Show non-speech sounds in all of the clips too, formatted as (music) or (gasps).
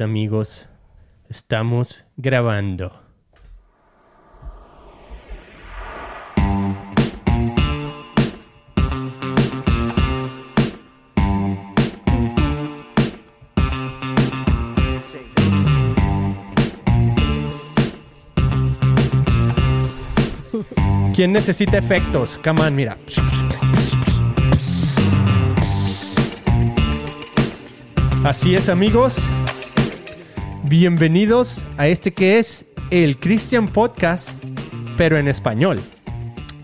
amigos, estamos grabando. ¿Quién necesita efectos? Come mira. Así es, amigos. Bienvenidos a este que es el Christian Podcast, pero en español.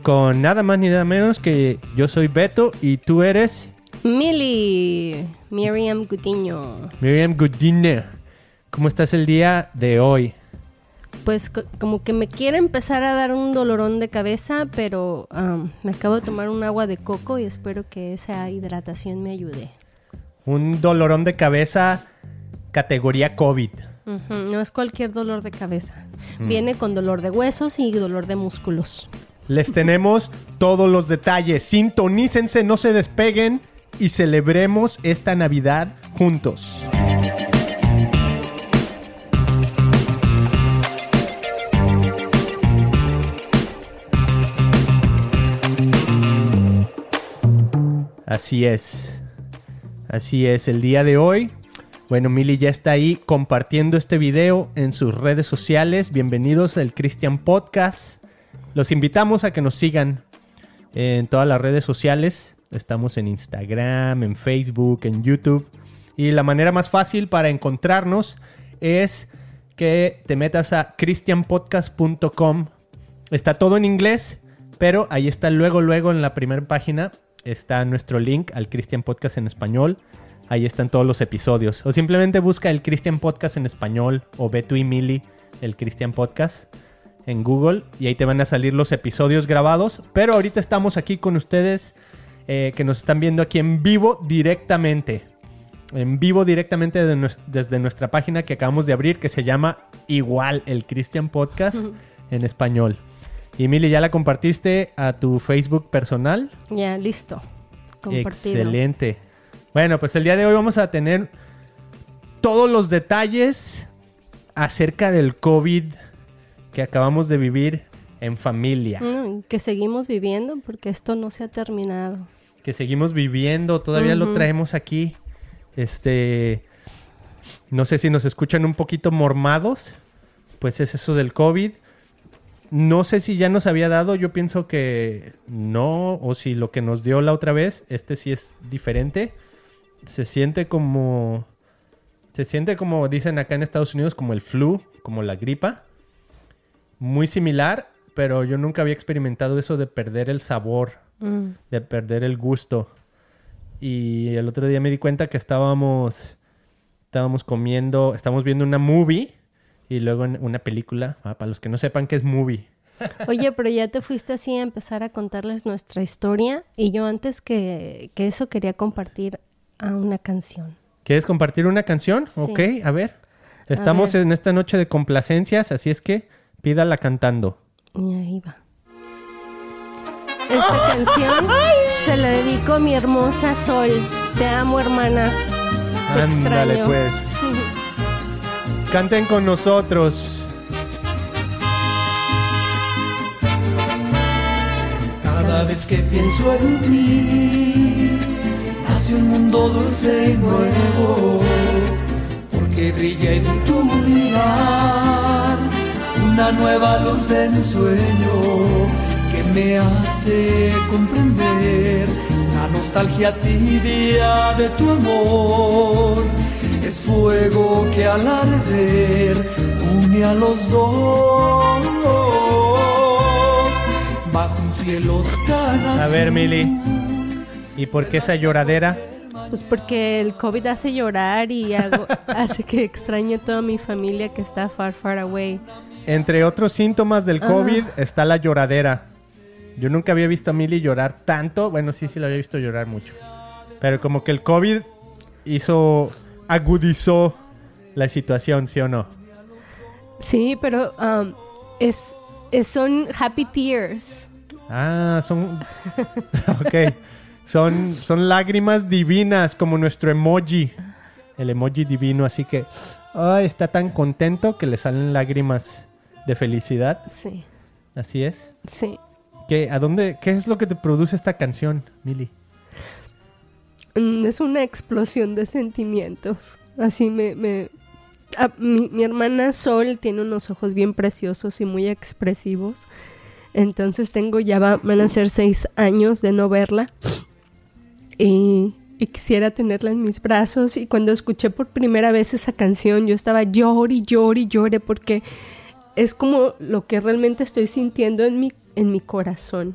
Con nada más ni nada menos que yo soy Beto y tú eres Mili, Miriam Gutiño. Miriam Goodine. ¿Cómo estás el día de hoy? Pues co- como que me quiere empezar a dar un dolorón de cabeza, pero am, me acabo de tomar un agua de coco y espero que esa hidratación me ayude. Un dolorón de cabeza categoría COVID. No es cualquier dolor de cabeza. Viene con dolor de huesos y dolor de músculos. Les tenemos todos los detalles. Sintonícense, no se despeguen y celebremos esta Navidad juntos. Así es. Así es, el día de hoy. Bueno, Mili ya está ahí compartiendo este video en sus redes sociales. Bienvenidos al Christian Podcast. Los invitamos a que nos sigan en todas las redes sociales. Estamos en Instagram, en Facebook, en YouTube. Y la manera más fácil para encontrarnos es que te metas a christianpodcast.com. Está todo en inglés, pero ahí está luego, luego en la primera página está nuestro link al Christian Podcast en español. Ahí están todos los episodios. O simplemente busca el Christian Podcast en español o ve tú y Mili el Christian Podcast en Google y ahí te van a salir los episodios grabados. Pero ahorita estamos aquí con ustedes eh, que nos están viendo aquí en vivo directamente. En vivo directamente de desde nuestra página que acabamos de abrir que se llama igual el Christian Podcast (laughs) en español. Y Mili, ¿ya la compartiste a tu Facebook personal? Ya, listo. Compartido. Excelente. Bueno, pues el día de hoy vamos a tener todos los detalles acerca del COVID que acabamos de vivir en familia. Mm, que seguimos viviendo porque esto no se ha terminado. Que seguimos viviendo, todavía lo traemos aquí. Este. No sé si nos escuchan un poquito mormados. Pues es eso del COVID. No sé si ya nos había dado, yo pienso que no, o si lo que nos dio la otra vez, este sí es diferente. Se siente como. Se siente como dicen acá en Estados Unidos, como el flu, como la gripa. Muy similar, pero yo nunca había experimentado eso de perder el sabor, Mm. de perder el gusto. Y el otro día me di cuenta que estábamos. Estábamos comiendo, estábamos viendo una movie y luego una película. ah, para los que no sepan qué es movie. Oye, pero ya te fuiste así a empezar a contarles nuestra historia y yo antes que, que eso quería compartir a una canción. ¿Quieres compartir una canción? Sí. Ok, a ver. Estamos ver. en esta noche de complacencias, así es que pídala cantando. Y ahí va. Esta canción se la dedico a mi hermosa Sol. Te amo, hermana. Te Ándale, extraño. pues. (laughs) Canten con nosotros. Cada vez que pienso en ti, nace un mundo dulce y nuevo, porque brilla en tu mirar una nueva luz de ensueño que me hace comprender la nostalgia tibia de tu amor. Es fuego que al arder une a los dos bajo un cielo tan azul. A ver, Mili. ¿Y por qué esa lloradera? Pues porque el COVID hace llorar y hago- (laughs) hace que extrañe a toda mi familia que está far, far away. Entre otros síntomas del Ah. COVID está la lloradera. Yo nunca había visto a Mili llorar tanto. Bueno, sí, sí la había visto llorar mucho. Pero como que el COVID hizo, agudizó la situación, ¿sí o no? Sí, pero um, es, es- son happy tears. Ah, son. (laughs) ok. Son, son lágrimas divinas, como nuestro emoji. el emoji divino, así que está tan contento que le salen lágrimas de felicidad. Sí, Así es. sí. ¿Qué, a dónde, ¿Qué es lo que te produce esta canción, Mili? Mm, Es una explosión de sentimientos. Así me... me- mi, mi hermana Sol tiene unos ojos bien preciosos y muy expresivos. Entonces tengo, ya va- van a ser seis años de no verla. Y, quisiera tenerla en mis brazos. Y cuando escuché por primera vez esa canción, yo estaba llore y llore y llore porque es como lo que realmente estoy sintiendo en mi, en mi corazón.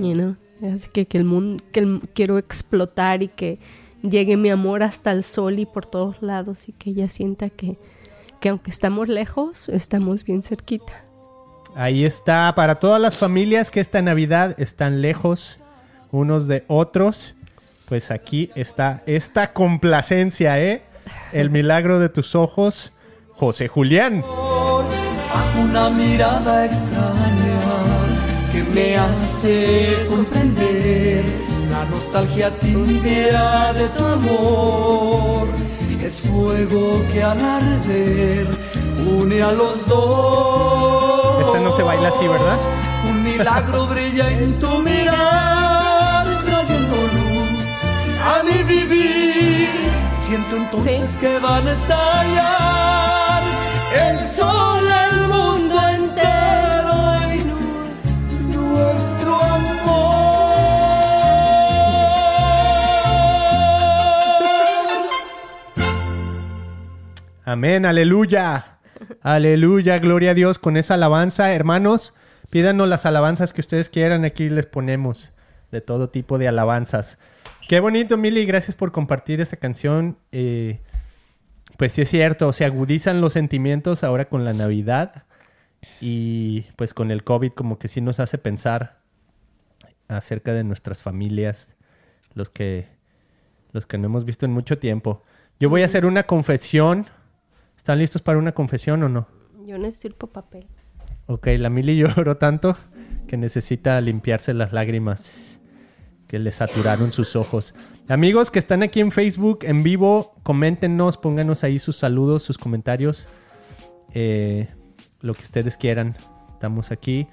You know? Así que, que el mundo, que quiero explotar y que llegue mi amor hasta el sol y por todos lados y que ella sienta que, que aunque estamos lejos, estamos bien cerquita. Ahí está, para todas las familias que esta Navidad están lejos unos de otros, pues aquí está esta complacencia, ¿eh? El milagro de tus ojos, José Julián. bajo una mirada extraña que me hace comprender la nostalgia tibia de tu amor. Es fuego que al arder une a los dos. Esta no se baila así, ¿verdad? Un milagro brilla en tu (laughs) mirar, Siento entonces Sí. que van a estallar el sol, el mundo entero y nuestro amor. Amén, aleluya. Aleluya, gloria a Dios con esa alabanza. Hermanos, pídanos las alabanzas que ustedes quieran. Aquí les ponemos de todo tipo de alabanzas. Qué bonito, Mili. Gracias por compartir esta canción. Eh, pues sí es cierto, se agudizan los sentimientos ahora con la Navidad. Y pues con el COVID como que sí nos hace pensar acerca de nuestras familias, los que, los que no hemos visto en mucho tiempo. Yo voy a hacer una confesión. ¿Están listos para una confesión o no? Yo necesito papel. Ok, la Mili (laughs) lloró tanto que necesita limpiarse las lágrimas que le saturaron sus ojos. Amigos que están aquí en Facebook en vivo, coméntenos, pónganos ahí sus saludos, sus comentarios, eh, lo que ustedes quieran. Estamos aquí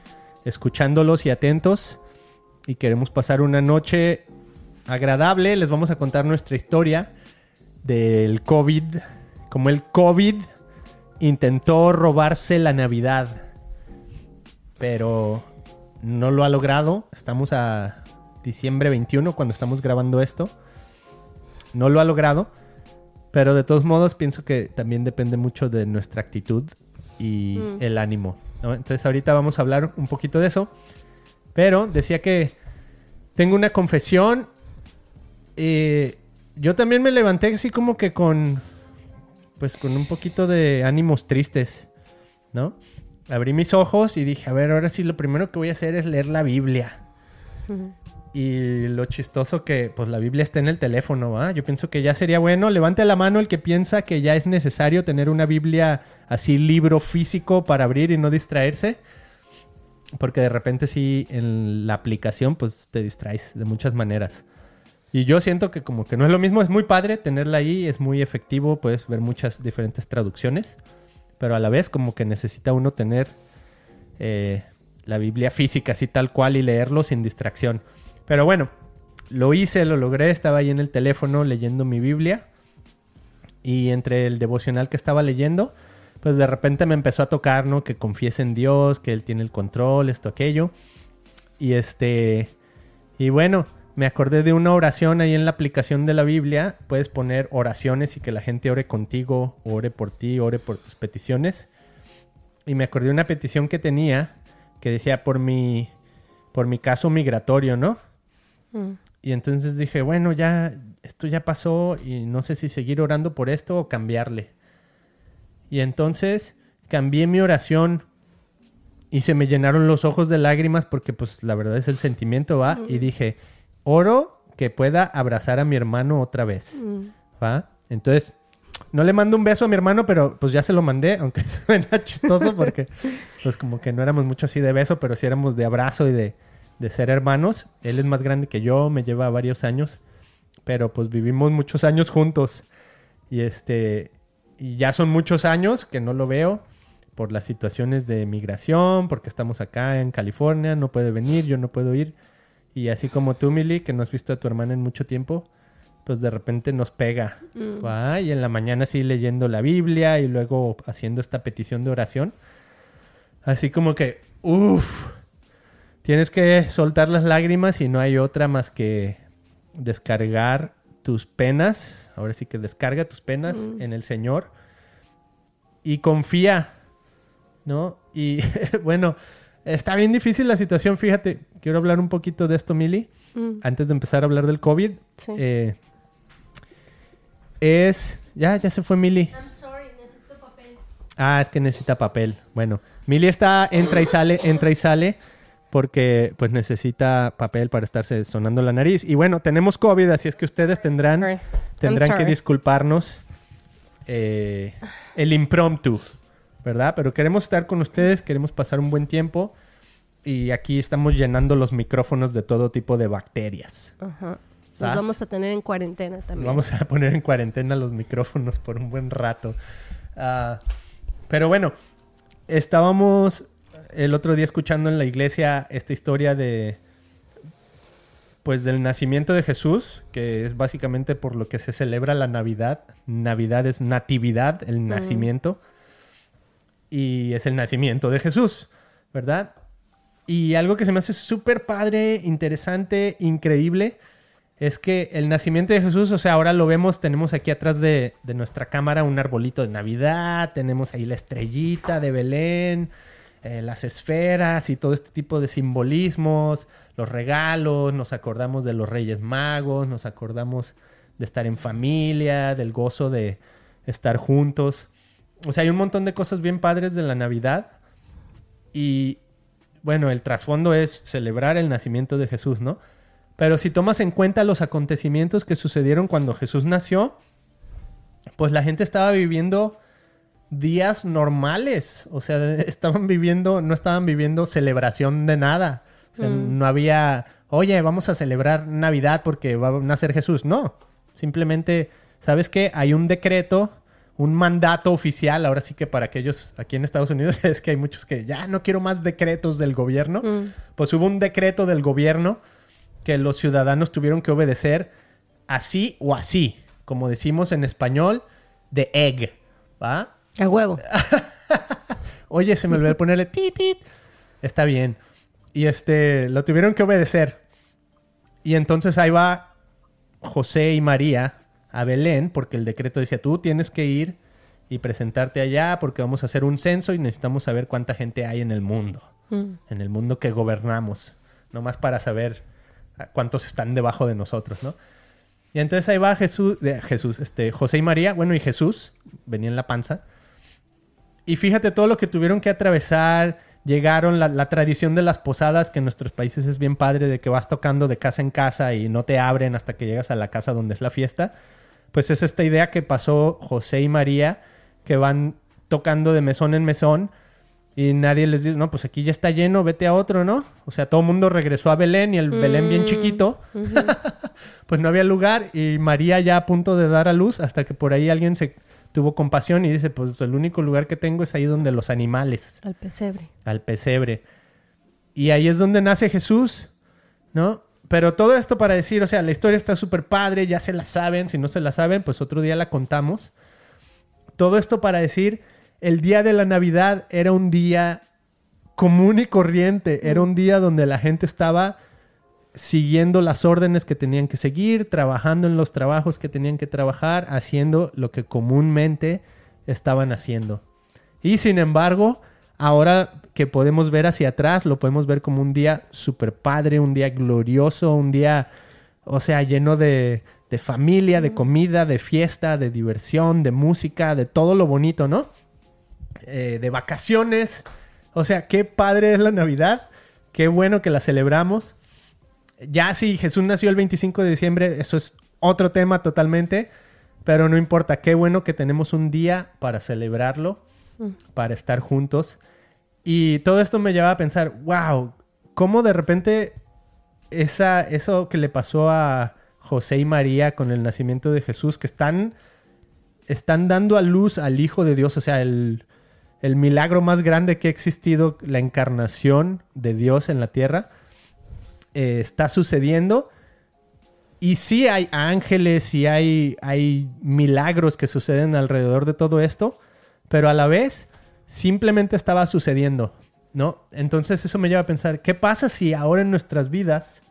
escuchándolos y atentos y queremos pasar una noche agradable. Les vamos a contar nuestra historia del COVID, como el COVID intentó robarse la Navidad, pero no lo ha logrado. Estamos a diciembre 21 cuando estamos grabando esto. No lo ha logrado, pero de todos modos pienso que también depende mucho de nuestra actitud y Mm. el ánimo. ¿no? Entonces ahorita vamos a hablar un poquito de eso. Pero decía que tengo una confesión. Eh, yo también me levanté así como que con pues con un poquito de ánimos tristes, ¿no? Abrí mis ojos y dije, a ver, ahora sí lo primero que voy a hacer es leer la Biblia. Y lo chistoso que pues la Biblia está en el teléfono, ¿va? Yo pienso que ya sería bueno, levante la mano el que piensa que ya es necesario tener una Biblia así libro físico para abrir y no distraerse. Porque de repente sí en la aplicación pues te distraes de muchas maneras. Y yo siento que como que no es lo mismo, es muy padre tenerla ahí, es muy efectivo, puedes ver muchas diferentes traducciones, pero a la vez como que necesita uno tener eh, la Biblia física así tal cual y leerlo sin distracción. Pero bueno, lo hice, lo logré, estaba ahí en el teléfono leyendo mi Biblia y entre el devocional que estaba leyendo, pues de repente me empezó a tocar, ¿no? Que confiese en Dios, que Él tiene el control, esto, aquello. Y este... Y bueno, me acordé de una oración ahí en la aplicación de la Biblia. Puedes poner oraciones y que la gente ore contigo, ore por ti, ore por tus peticiones. Y me acordé de una petición que tenía que decía por mi, por mi caso migratorio, ¿no? Mm. Y entonces dije, bueno, ya, esto ya pasó y no sé si seguir orando por esto o cambiarle. Y entonces cambié mi oración y se me llenaron los ojos de lágrimas porque pues la verdad es el sentimiento, ¿va? Y dije, oro que pueda abrazar a mi hermano otra vez, Mm. ¿va? Entonces, no le mando un beso a mi hermano, pero pues ya se lo mandé, (laughs) aunque suena chistoso porque pues como que no éramos mucho así de beso, pero sí éramos de abrazo y de, de ser hermanos. Él es más grande que yo, me lleva varios años, pero pues vivimos muchos años juntos. Y este, y ya son muchos años que no lo veo por las situaciones de migración, porque estamos acá en California, no puede venir, yo no puedo ir. Y así como tú, Mili, que no has visto a tu hermana en mucho tiempo, pues de repente nos pega. Mm. ¿va? Y en la mañana sí leyendo la Biblia y luego haciendo esta petición de oración. Así como que, uff, tienes que soltar las lágrimas y no hay otra más que descargar tus penas. Ahora sí que descarga tus penas Mm. en el Señor y confía, ¿no? Y (laughs) bueno, está bien difícil la situación, fíjate. Quiero hablar un poquito de esto, Mili, Mm, antes de empezar a hablar del COVID. sí. Eh, es. Ya, ya se fue Mili. I'm sorry, necesito papel. Ah, es que necesita papel. Bueno, Mili está, entra y sale, entra y sale, porque pues necesita papel para estarse sonando la nariz. Y bueno, tenemos COVID, así es que ustedes tendrán, tendrán que disculparnos eh, el impromptu, ¿verdad? Pero queremos estar con ustedes, queremos pasar un buen tiempo. Y aquí estamos llenando los micrófonos de todo tipo de bacterias. Ajá. Nos vamos a tener en cuarentena también. Vamos a (laughs) poner en cuarentena los micrófonos por un buen rato. Ah, pero bueno, estábamos el otro día escuchando en la iglesia esta historia de pues del nacimiento de Jesús, que es básicamente por lo que se celebra la Navidad. Navidad es natividad, el nacimiento. Y es el nacimiento de Jesús, ¿verdad? Y algo que se me hace súper padre, interesante, increíble, es que el nacimiento de Jesús, o sea, ahora lo vemos, tenemos aquí atrás de, de nuestra cámara un arbolito de Navidad, tenemos ahí la estrellita de Belén, eh, las esferas y todo este tipo de simbolismos, los regalos, nos acordamos de los Reyes Magos, nos acordamos de estar en familia, del gozo de estar juntos. O sea, hay un montón de cosas bien padres de la Navidad y bueno, el trasfondo es celebrar el nacimiento de Jesús, ¿no? Pero si tomas en cuenta los acontecimientos que sucedieron cuando Jesús nació, pues la gente estaba viviendo días normales. O sea, (laughs) estaban viviendo, no estaban viviendo celebración de nada. O sea, Mm. no había, oye, vamos a celebrar Navidad porque va a nacer Jesús. No. Simplemente, ¿sabes qué? Hay un decreto, un mandato oficial. Ahora sí que para aquellos aquí en Estados Unidos (laughs) es que hay muchos que ya no quiero más decretos del gobierno. Mm. Pues hubo un decreto del gobierno que los ciudadanos tuvieron que obedecer así o así, como decimos en español, de egg, ¿va? A huevo. (laughs) Oye, se me olvidó ponerle tit, tit. Está bien. Y este, lo tuvieron que obedecer. Y entonces ahí va José y María a Belén, porque el decreto decía, tú tienes que ir y presentarte allá porque vamos a hacer un censo y necesitamos saber cuánta gente hay en el mundo, Mm. en el mundo que gobernamos, nomás para saber cuántos están debajo de nosotros, ¿no? Y entonces ahí va Jesús, de- Jesús, este, José y María, bueno, y Jesús, venía en la panza. Y fíjate todo lo que tuvieron que atravesar. Llegaron la, la tradición de las posadas, que en nuestros países es bien padre, de que vas tocando de casa en casa y no te abren hasta que llegas a la casa donde es la fiesta. Pues es esta idea que pasó José y María, que van tocando de mesón en mesón y nadie les dice, no, pues aquí ya está lleno, vete a otro, ¿no? O sea, todo el mundo regresó a Belén y el Belén bien Mm. chiquito, (laughs) pues no había lugar y María ya a punto de dar a luz hasta que por ahí alguien se tuvo compasión y dice, pues el único lugar que tengo es ahí donde los animales, Al pesebre. al pesebre. Y ahí es donde nace Jesús, ¿no? Pero todo esto para decir, o sea, la historia está súper padre, ya se la saben, si no se la saben, pues otro día la contamos. Todo esto para decir, el día de la Navidad era un día común y corriente, era un día donde la gente estaba siguiendo las órdenes que tenían que seguir, trabajando en los trabajos que tenían que trabajar, haciendo lo que comúnmente estaban haciendo. Y sin embargo, ahora que podemos ver hacia atrás, lo podemos ver como un día super padre, un día glorioso, un día, o sea, lleno de, de familia, de comida, de fiesta, de diversión, de música, de todo lo bonito, ¿no? Eh, de vacaciones. O sea, qué padre es la Navidad. Qué bueno que la celebramos. Ya si Jesús nació el 25 de diciembre, eso es otro tema totalmente. Pero no importa, qué bueno que tenemos un día para celebrarlo, para estar juntos. Y todo esto me lleva a pensar, wow, cómo de repente esa, eso que le pasó a José y María con el nacimiento de Jesús, que están están dando a luz al Hijo de Dios, o sea, el, el milagro más grande que ha existido, la encarnación de Dios en la tierra, eh, está sucediendo. Y sí hay ángeles y hay, hay milagros que suceden alrededor de todo esto, pero a la vez simplemente estaba sucediendo, ¿no? Entonces eso me lleva a pensar, ¿qué pasa si ahora en nuestras vidas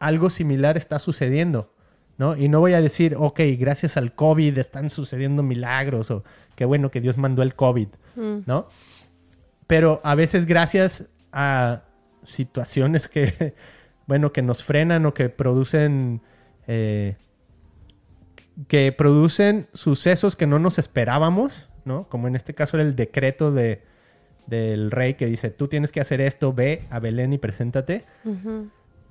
algo similar está sucediendo? ¿No? Y no voy a decir, ok, gracias al COVID están sucediendo milagros o qué bueno que Dios mandó el COVID, Mm. ¿no? Pero a veces gracias a situaciones que, bueno, que nos frenan o que producen, eh, que producen sucesos que no nos esperábamos, ¿no? Como en este caso era el decreto de, del rey que dice, tú tienes que hacer esto, ve a Belén y preséntate.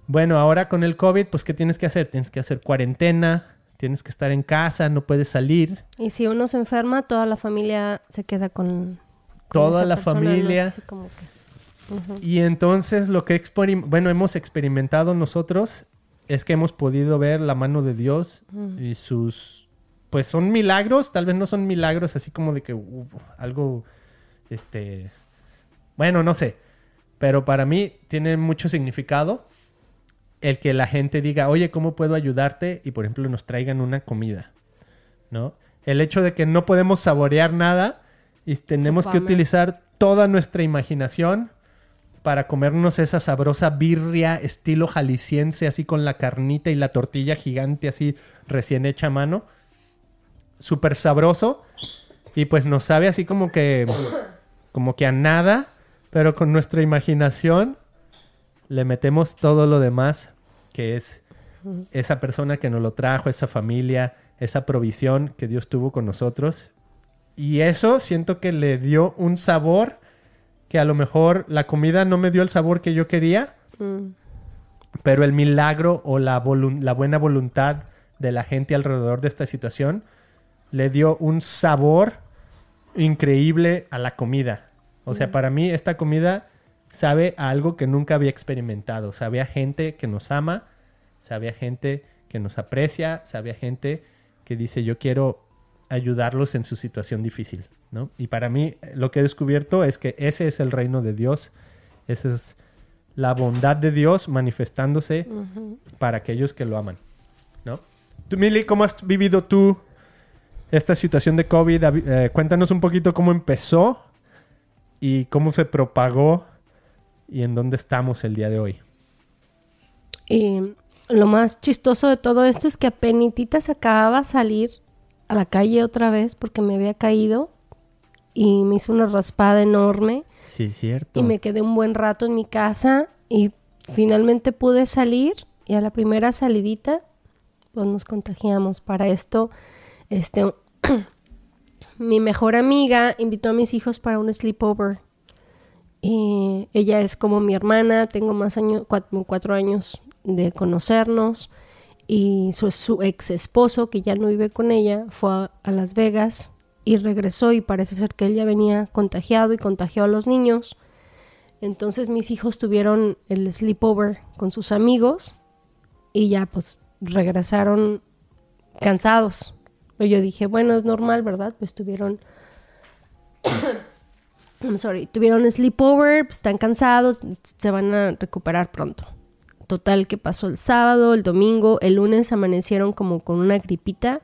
Bueno, ahora con el COVID, pues ¿qué tienes que hacer? Tienes que hacer cuarentena, tienes que estar en casa, no puedes salir. Y si uno se enferma, toda la familia se queda con... con Toda esa la persona, ¿no? Familia. así como que- Y entonces lo que bueno, hemos experimentado nosotros es que hemos podido ver la mano de Dios y sus pues son milagros, tal vez no son milagros así como de que uh, algo este bueno, no sé, pero para mí tiene mucho significado el que la gente diga, "Oye, ¿cómo puedo ayudarte?" y por ejemplo nos traigan una comida, ¿no? El hecho de que no podemos saborear nada y tenemos que utilizar toda nuestra imaginación para comernos esa sabrosa birria estilo jalisciense, así con la carnita y la tortilla gigante, así recién hecha a mano. Súper sabroso. Y pues nos sabe así como que, como que a nada, pero con nuestra imaginación le metemos todo lo demás, que es esa persona que nos lo trajo, esa familia, esa provisión que Dios tuvo con nosotros. Y eso siento que le dio un sabor que a lo mejor la comida no me dio el sabor que yo quería, Mm. pero el milagro o la, buena voluntad de la gente alrededor de esta situación le dio un sabor increíble a la comida. O sea, para mí esta comida sabe a algo que nunca había experimentado. Sabe a gente que nos ama, sabe a gente que nos aprecia, sabe a gente que dice yo quiero ayudarlos en su situación difícil, ¿no? Y para mí lo que he descubierto es que ese es el reino de Dios, esa es la bondad de Dios manifestándose para aquellos que lo aman, ¿no? Tú, Mili, ¿cómo has vivido tú esta situación de COVID? Eh, cuéntanos un poquito cómo empezó y cómo se propagó y en dónde estamos el día de hoy. Y lo más chistoso de todo esto es que apenas se acababa de salir a la calle otra vez porque me había caído y me hizo una raspada enorme Sí, cierto. y me quedé un buen rato en mi casa y finalmente pude salir y a la primera salidita pues nos contagiamos. Para esto, este, (clears throat) mi mejor amiga invitó a mis hijos para un sleepover. Y ella es como mi hermana, tengo más años, cuatro, cuatro años de conocernos. Y su, su ex esposo, que ya no vive con ella, fue a, a Las Vegas y regresó y parece ser que él ya venía contagiado y contagió a los niños. Entonces mis hijos tuvieron el sleepover con sus amigos y ya pues regresaron cansados. Yo dije, bueno, es normal, ¿verdad? Pues tuvieron... (coughs) I'm sorry, tuvieron sleepover, pues, están cansados, se van a recuperar pronto. Total que pasó el sábado, el domingo, el lunes amanecieron como con una gripita,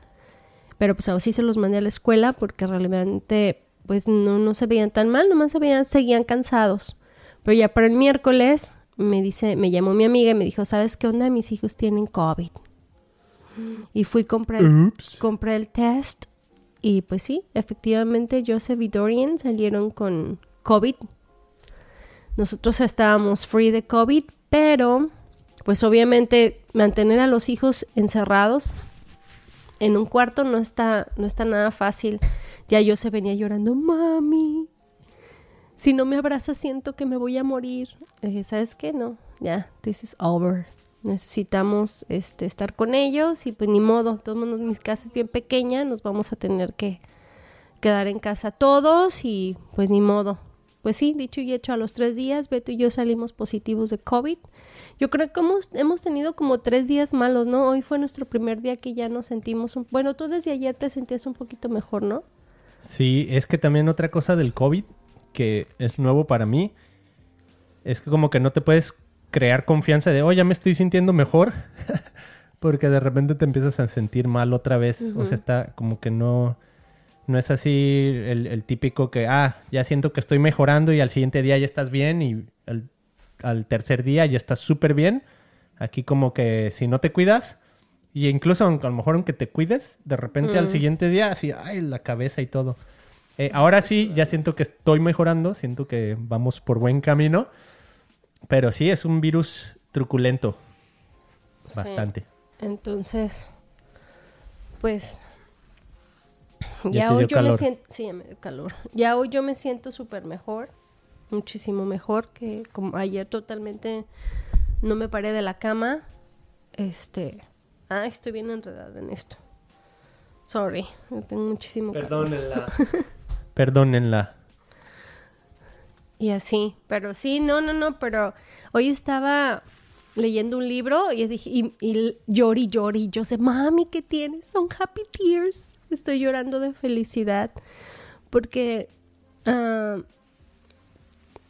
pero pues así se los mandé a la escuela porque realmente pues no, no se veían tan mal, nomás se veían, seguían cansados. Pero ya para el miércoles me dice, me llamó mi amiga y me dijo, ¿sabes qué onda? Mis hijos tienen COVID. Y fui compré, compré el test y pues sí, efectivamente Joseph y Dorian salieron con COVID. Nosotros estábamos free de COVID, pero pues obviamente mantener a los hijos encerrados en un cuarto no está, no está nada fácil. Ya yo se venía llorando, mami, si no me abrazas siento que me voy a morir. Le dije, ¿sabes qué? No, ya, this is over. Necesitamos este, estar con ellos y pues ni modo, de todos modos mi casa es bien pequeña, nos vamos a tener que quedar en casa todos y pues ni modo. Pues sí, dicho y hecho, a los tres días, Beto y yo salimos positivos de COVID. Yo creo que hemos, hemos tenido como tres días malos, ¿no? Hoy fue nuestro primer día que ya nos sentimos un... Bueno, tú desde ayer te sentías un poquito mejor, ¿no? Sí, es que también otra cosa del COVID que es nuevo para mí es que como que no te puedes crear confianza de, oh, ya me estoy sintiendo mejor, (laughs) porque de repente te empiezas a sentir mal otra vez. O sea, está como que no, no es así el, típico que, ah, ya siento que estoy mejorando y al siguiente día ya estás bien y al, tercer día ya estás súper bien. Aquí como que si no te cuidas, y incluso a lo mejor aunque te cuides, de repente al mm. siguiente día así, ay, la cabeza y todo. Eh, ahora sí, ya siento que estoy mejorando, siento que vamos por buen camino. Pero sí, es un virus truculento. Bastante. Entonces, pues ya, hoy yo me siento, sí, me dio calor. Ya hoy yo me siento súper mejor, muchísimo mejor que como ayer totalmente no me paré de la cama. Este, ah, estoy bien enredada en esto. Sorry, tengo muchísimo Perdónenla. (laughs) Perdónenla. Y así, pero sí, no, no, no, pero hoy estaba leyendo un libro y dije, y, y llori, llori, yo sé, mami, ¿qué tienes? Son happy tears. Estoy llorando de felicidad porque ah,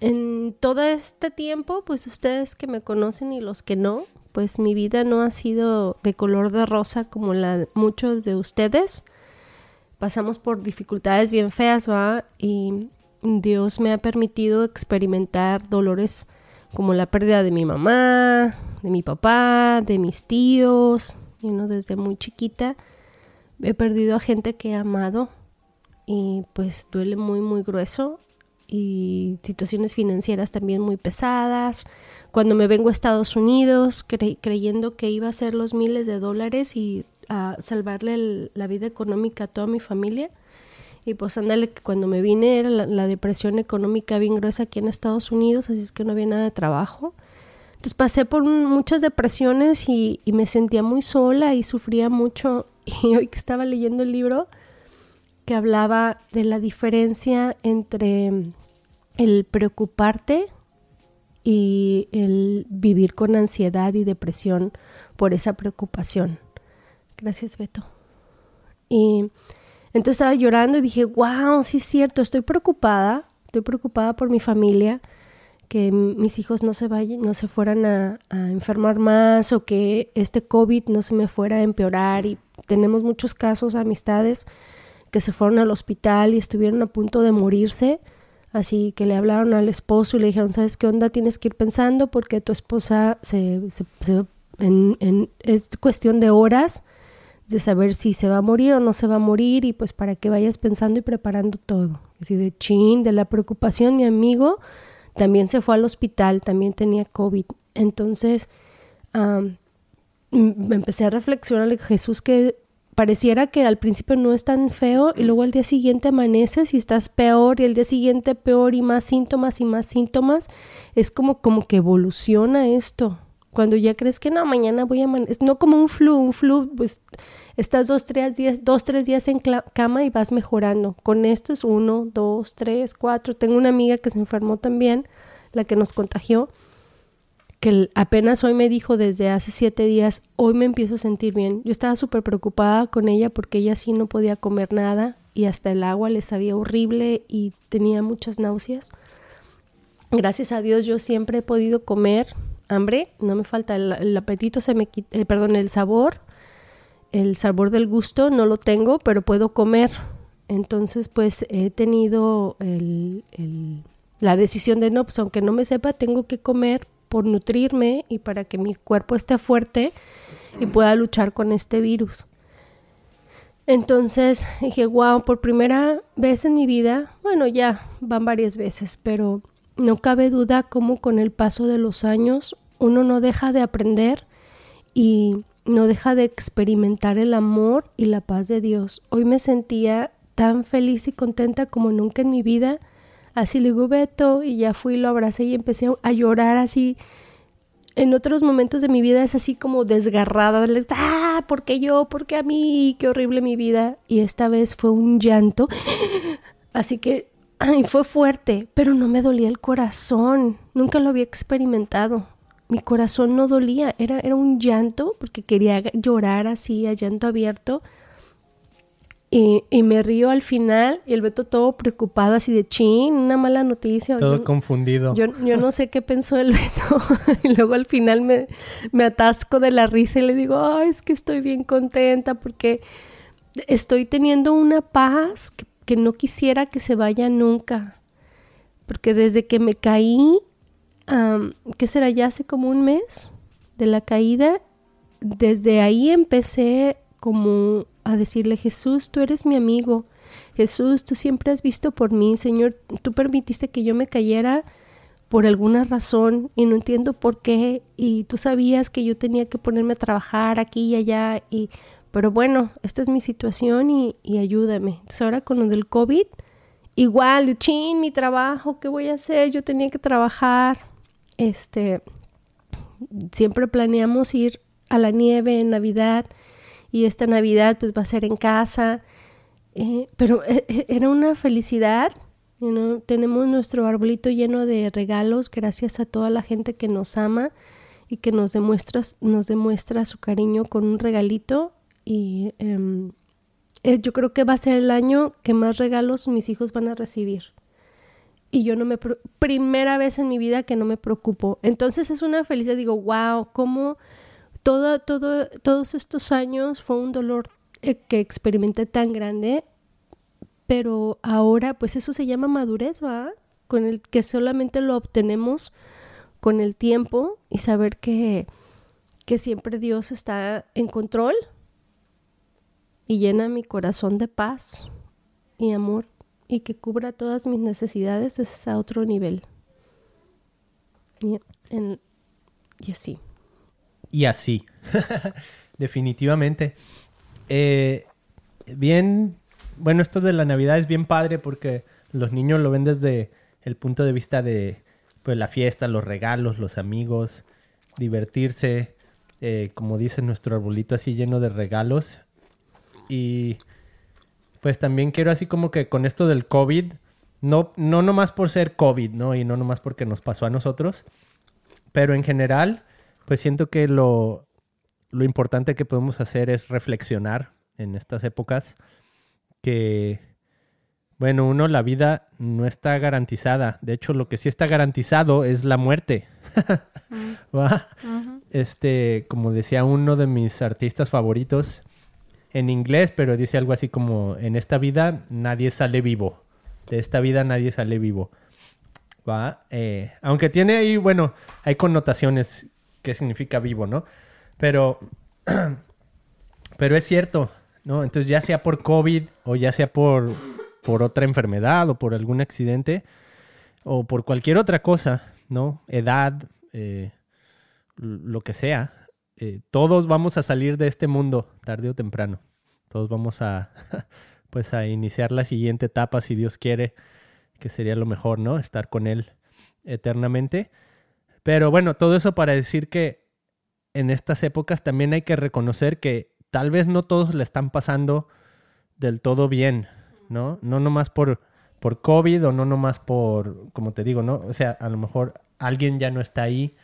en todo este tiempo, pues ustedes que me conocen y los que no, pues mi vida no ha sido de color de rosa como la de muchos de ustedes. Pasamos por dificultades bien feas, ¿va? Y Dios me ha permitido experimentar dolores como la pérdida de mi mamá, de mi papá, de mis tíos, y no desde muy chiquita. He perdido a gente que he amado y pues duele muy muy grueso y situaciones financieras también muy pesadas. Cuando me vengo a Estados Unidos creyendo que iba a ser los miles de dólares y salvarle la vida económica a toda mi familia, y pues ándale, que cuando me vine era la, depresión económica bien gruesa aquí en Estados Unidos, así es que no había nada de trabajo. Entonces pasé por muchas depresiones y, me sentía muy sola y sufría mucho. (laughs) Y hoy que estaba leyendo el libro que hablaba de la diferencia entre el preocuparte y el vivir con ansiedad y depresión por esa preocupación. Gracias, Beto. Y entonces estaba llorando y dije, wow, sí es cierto, estoy preocupada, estoy preocupada por mi familia, que mis hijos no se vayan, no se fueran a, enfermar más o que este COVID no se me fuera a empeorar y tenemos muchos casos, amistades que se fueron al hospital y estuvieron a punto de morirse, así que le hablaron al esposo y le dijeron, ¿sabes qué onda? Tienes que ir pensando porque tu esposa se, es cuestión de horas de saber si se va a morir o no se va a morir y pues para que vayas pensando y preparando todo. Así de chin, de la preocupación, mi amigo también se fue al hospital, también tenía COVID. Entonces me empecé a reflexionar, Jesús, que pareciera que al principio no es tan feo y luego al día siguiente amaneces y estás peor y el día siguiente peor y más síntomas y más síntomas. Es como, como que evoluciona esto. Cuando ya crees que no, mañana voy a amanecer, no como un flu, un flu, pues estás dos, tres días, dos, tres días en cama y vas mejorando. Con esto es uno, dos, tres, cuatro. Tengo una amiga que se enfermó también, la que nos contagió, que apenas hoy me dijo desde hace siete días, hoy me empiezo a sentir bien. Yo estaba súper preocupada con ella porque ella sí no podía comer nada y hasta el agua le sabía horrible y tenía muchas náuseas. Gracias a Dios yo siempre he podido comer hambre, no me falta el, apetito, se me quita, eh, perdón, el sabor el sabor del gusto no lo tengo, pero puedo comer. Entonces, pues he tenido la decisión de no, pues aunque no me sepa, tengo que comer por nutrirme y para que mi cuerpo esté fuerte y pueda luchar con este virus. Entonces dije, wow, por primera vez en mi vida, bueno, ya van varias veces, pero no cabe duda cómo con el paso de los años uno no deja de aprender y no deja de experimentar el amor y la paz de Dios. Hoy me sentía tan feliz y contenta como nunca en mi vida. Así le digo, Beto, y ya fui, lo abracé y empecé a llorar así. En otros momentos de mi vida es así como desgarrada, ah, ¿por qué yo? ¿Por qué a mí? Qué horrible mi vida. Y esta vez fue un llanto. (gasps) Así que ay, fue fuerte, pero no me dolía el corazón. Nunca lo había experimentado. Mi corazón no dolía, era, era un llanto porque quería llorar así a llanto abierto. Y, y, me río al final y el Beto todo preocupado así de chin, una mala noticia. Todo confundido. Yo, yo, no sé qué pensó el Beto. (laughs) y luego al final me, me, atasco de la risa y le digo, es que estoy bien contenta porque estoy teniendo una paz que, que no quisiera que se vaya nunca. Porque desde que me caí, um, ¿qué será? Ya hace como un mes de la caída, desde ahí empecé como a decirle, Jesús, tú eres mi amigo. Jesús, tú siempre has visto por mí. Señor, tú permitiste que yo me cayera por alguna razón y no entiendo por qué. Y tú sabías que yo tenía que ponerme a trabajar aquí y allá. Y, pero bueno, esta es mi situación y, ayúdame. Ahora con lo del COVID, igual, chin, mi trabajo, ¿qué voy a hacer? Yo tenía que trabajar. Este, siempre planeamos ir a la nieve en Navidad y esta Navidad pues va a ser en casa. Eh, pero eh, eh, era una felicidad. Tenemos nuestro arbolito lleno de regalos gracias a toda la gente que nos ama y que nos demuestra, nos demuestra su cariño con un regalito. Y em, yo creo que va a ser el año que más regalos mis hijos van a recibir. Y yo no me... Primera vez en mi vida que no me preocupo. Entonces es una felicidad. Digo, wow, cómo todo, todo, todos estos años fue un dolor eh, que experimenté tan grande, pero ahora pues eso se llama madurez, ¿va? Con el que solamente lo obtenemos con el tiempo y saber que, que siempre Dios está en control y llena mi corazón de paz y amor y que cubra todas mis necesidades es a otro nivel. Y, así y así. (laughs) Definitivamente. Eh, bien, bueno, esto de la Navidad es bien padre porque los niños lo ven desde el punto de vista de pues, la fiesta, los regalos, los amigos, divertirse, eh, como dice nuestro arbolito así lleno de regalos. Y pues también quiero así como que con esto del COVID, no, no nomás por ser COVID, ¿no? Y no nomás porque nos pasó a nosotros, pero en general pues siento que lo, importante que podemos hacer es reflexionar en estas épocas que, bueno, uno, la vida no está garantizada. De hecho, lo que sí está garantizado es la muerte. (laughs) Este, como decía uno de mis artistas favoritos en inglés, pero dice algo así como, en esta vida nadie sale vivo. De esta vida nadie sale vivo. ¿Va? Eh, aunque tiene ahí, bueno, hay connotaciones qué significa vivo, ¿no? Pero, (clears throat) pero es cierto, ¿no? Entonces ya sea por COVID o ya sea por, por otra enfermedad o por algún accidente o por cualquier otra cosa, ¿no? Edad, eh, lo que sea, eh, todos vamos a salir de este mundo tarde o temprano. Todos vamos a, (laughs) pues a iniciar la siguiente etapa si Dios quiere, que sería lo mejor, ¿no? Estar con Él eternamente. Pero bueno, todo eso para decir que en estas épocas también hay que reconocer que tal vez no todos le están pasando del todo bien, ¿no? No nomás por, por COVID o no nomás por, como te digo, ¿no? O sea, a lo mejor alguien ya no está ahí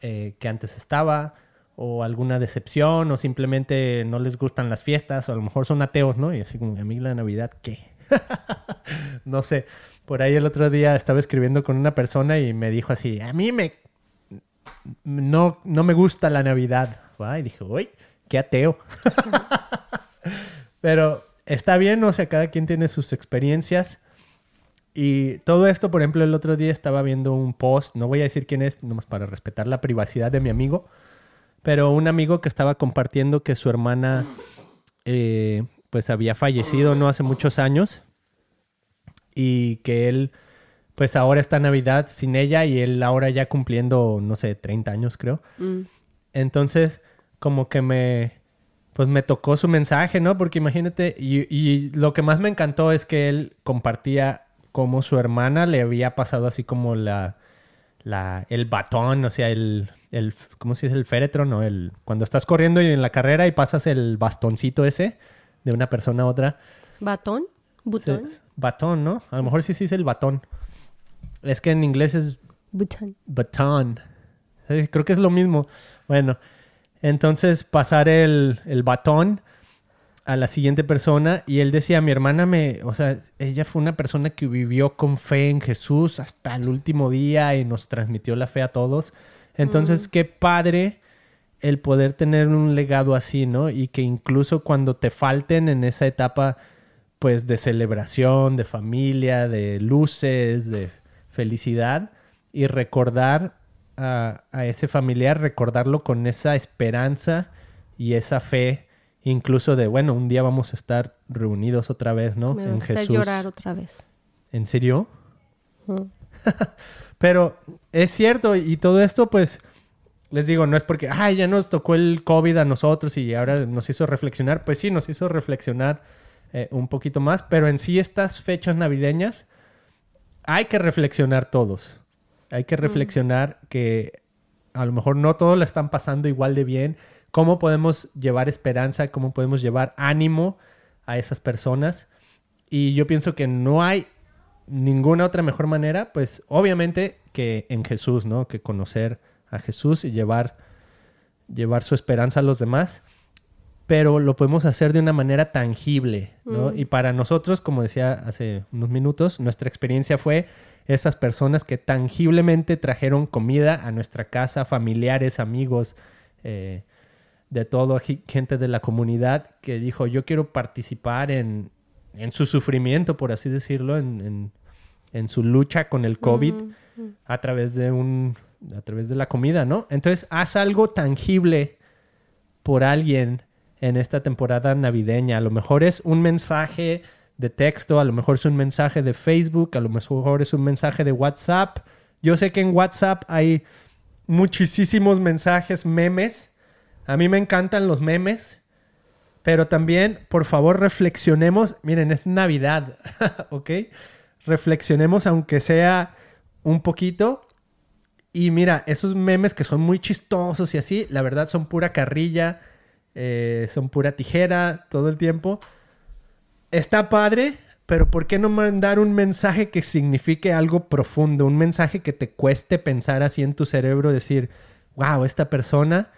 eh, que antes estaba, o alguna decepción, o simplemente no les gustan las fiestas, o a lo mejor son ateos, ¿no? Y así como, a mí la Navidad, ¿qué? (laughs) no sé. Por ahí el otro día estaba escribiendo con una persona y me dijo así, a mí me no, no me gusta la Navidad. Y dije, uy, qué ateo. (laughs) Pero está bien, o sea, cada quien tiene sus experiencias. Y todo esto, por ejemplo, el otro día estaba viendo un post, no voy a decir quién es, nomás para respetar la privacidad de mi amigo, pero un amigo que estaba compartiendo que su hermana, eh, pues había fallecido no hace muchos años y que él pues ahora está Navidad sin ella y él ahora ya cumpliendo, no sé, 30 años creo. Mm. Entonces, como que me, pues me tocó su mensaje, ¿no? Porque imagínate, y, lo que más me encantó es que él compartía cómo su hermana le había pasado así como la, la, el batón, o sea, el, el, ¿cómo se dice? El féretro, ¿no? El, cuando estás corriendo en la carrera y pasas el bastoncito ese de una persona a otra. ¿Batón? ¿Butón? batón, ¿no? A lo mejor sí sí es el batón. Es que en inglés es Bhutan. baton. Eh, Creo que es lo mismo. Bueno, entonces pasar el, el batón a la siguiente persona y él decía, mi hermana me, o sea, ella fue una persona que vivió con fe en Jesús hasta el último día y nos transmitió la fe a todos. Entonces, qué padre el poder tener un legado así, ¿no? Y que incluso cuando te falten en esa etapa, pues de celebración, de familia, de luces, de felicidad, y recordar a, a ese familiar, recordarlo con esa esperanza y esa fe, incluso de, bueno, un día vamos a estar reunidos otra vez, ¿no? Me vas a hacer llorar otra vez. ¿En serio? (laughs) Pero es cierto, y todo esto, pues, les digo, no es porque, ay, ya nos tocó el COVID a nosotros y ahora nos hizo reflexionar. Pues sí, nos hizo reflexionar eh, un poquito más, pero en sí estas fechas navideñas hay que reflexionar todos. Hay que reflexionar que a lo mejor no todos la están pasando igual de bien. ¿Cómo podemos llevar esperanza? ¿Cómo podemos llevar ánimo a esas personas? Y yo pienso que no hay ninguna otra mejor manera, pues obviamente que en Jesús, ¿no? Que conocer a Jesús y llevar, llevar su esperanza a los demás. Pero lo podemos hacer de una manera tangible, ¿no? Mm. Y para nosotros, como decía hace unos minutos, nuestra experiencia fue esas personas que tangiblemente trajeron comida a nuestra casa, familiares, amigos, eh, de todo, gente de la comunidad que dijo, yo quiero participar en, en su sufrimiento, por así decirlo, en, en- en su lucha con el COVID a través de un a través de la comida, ¿no? Entonces, haz algo tangible por alguien en esta temporada navideña. A lo mejor es un mensaje de texto, a lo mejor es un mensaje de Facebook, a lo mejor es un mensaje de WhatsApp. Yo sé que en WhatsApp hay muchísimos mensajes, memes. A mí me encantan los memes. Pero también, por favor, reflexionemos. Miren, es Navidad, (laughs) ¿ok? Reflexionemos aunque sea un poquito. Y mira, esos memes que son muy chistosos y así, la verdad son pura carrilla, eh, son pura tijera todo el tiempo. Está padre, pero ¿por qué no mandar un mensaje que signifique algo profundo? Un mensaje que te cueste pensar así en tu cerebro, decir, wow, esta persona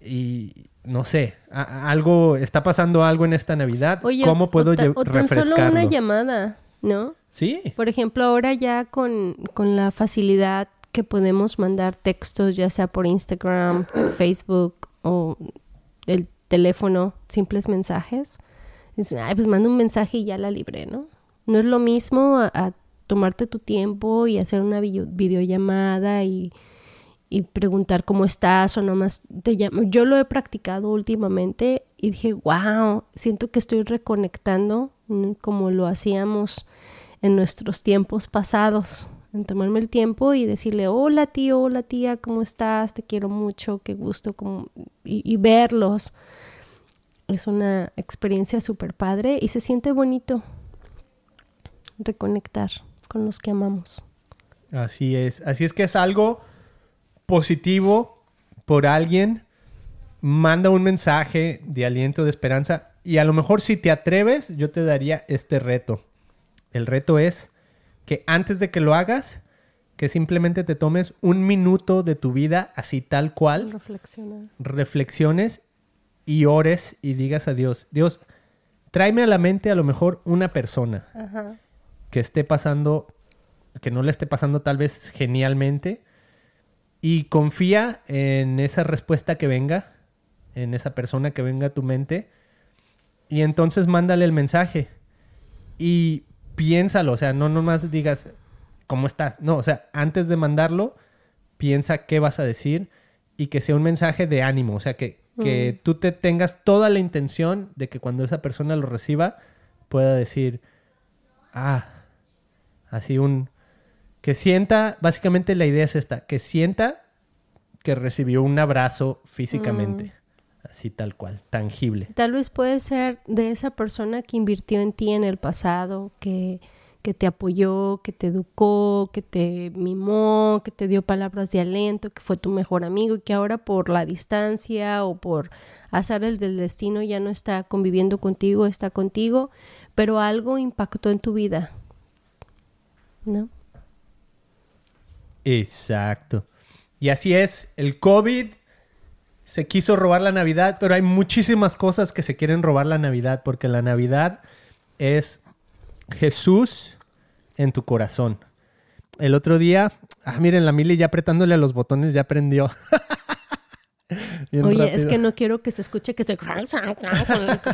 y no sé, a- algo está pasando algo en esta Navidad. Oye, ¿Cómo puedo o, ta- o tan solo una llamada, ¿no? Sí, Por ejemplo, ahora ya con, con la facilidad que podemos mandar textos, ya sea por Instagram, Facebook o el teléfono, simples mensajes. Es, ay, pues manda un mensaje y ya la libré, ¿no? No es lo mismo a, a tomarte tu tiempo y hacer una video- videollamada y, y preguntar cómo estás o nomás te llamo. Yo lo he practicado últimamente y dije, wow, siento que estoy reconectando mm, como lo hacíamos en nuestros tiempos pasados. En tomarme el tiempo y decirle, hola tío, hola tía, ¿cómo estás? Te quiero mucho, qué gusto, como... y, y verlos. Es una experiencia súper padre y se siente bonito reconectar con los que amamos. Así es. Así es que es algo positivo por alguien. Manda un mensaje de aliento, de esperanza. Y a lo mejor si te atreves, yo te daría este reto. El reto es que antes de que lo hagas, que simplemente te tomes un minuto de tu vida así tal cual, Reflexionar. reflexiones y ores y digas a Dios, Dios, tráeme a la mente a lo mejor una persona Ajá. que esté pasando, que no le esté pasando tal vez genialmente, y confía en esa respuesta que venga, en esa persona que venga a tu mente, y entonces mándale el mensaje. Y piénsalo, o sea, no nomás digas, ¿cómo estás? No, o sea, antes de mandarlo, piensa qué vas a decir y que sea un mensaje de ánimo, o sea, que, que tú te tengas toda la intención de que cuando esa persona lo reciba, pueda decir, ah, así un... Que sienta, básicamente la idea es esta, que sienta que recibió un abrazo físicamente, así tal cual, tangible. Tal vez puede ser de esa persona que invirtió en ti en el pasado, que, que te apoyó, que te educó, que te mimó, que te dio palabras de aliento, que fue tu mejor amigo y que ahora por la distancia o por azar el del destino ya no está conviviendo contigo, está contigo, pero algo impactó en tu vida. ¿No? Exacto. Y así es, el COVID se quiso robar la Navidad, pero hay muchísimas cosas que se quieren robar la Navidad, porque la Navidad es Jesús en tu corazón. El otro día, ah, miren, la Mili ya apretándole a los botones ya prendió. (laughs) Bien Oye, es que no quiero que se escuche que se... con la,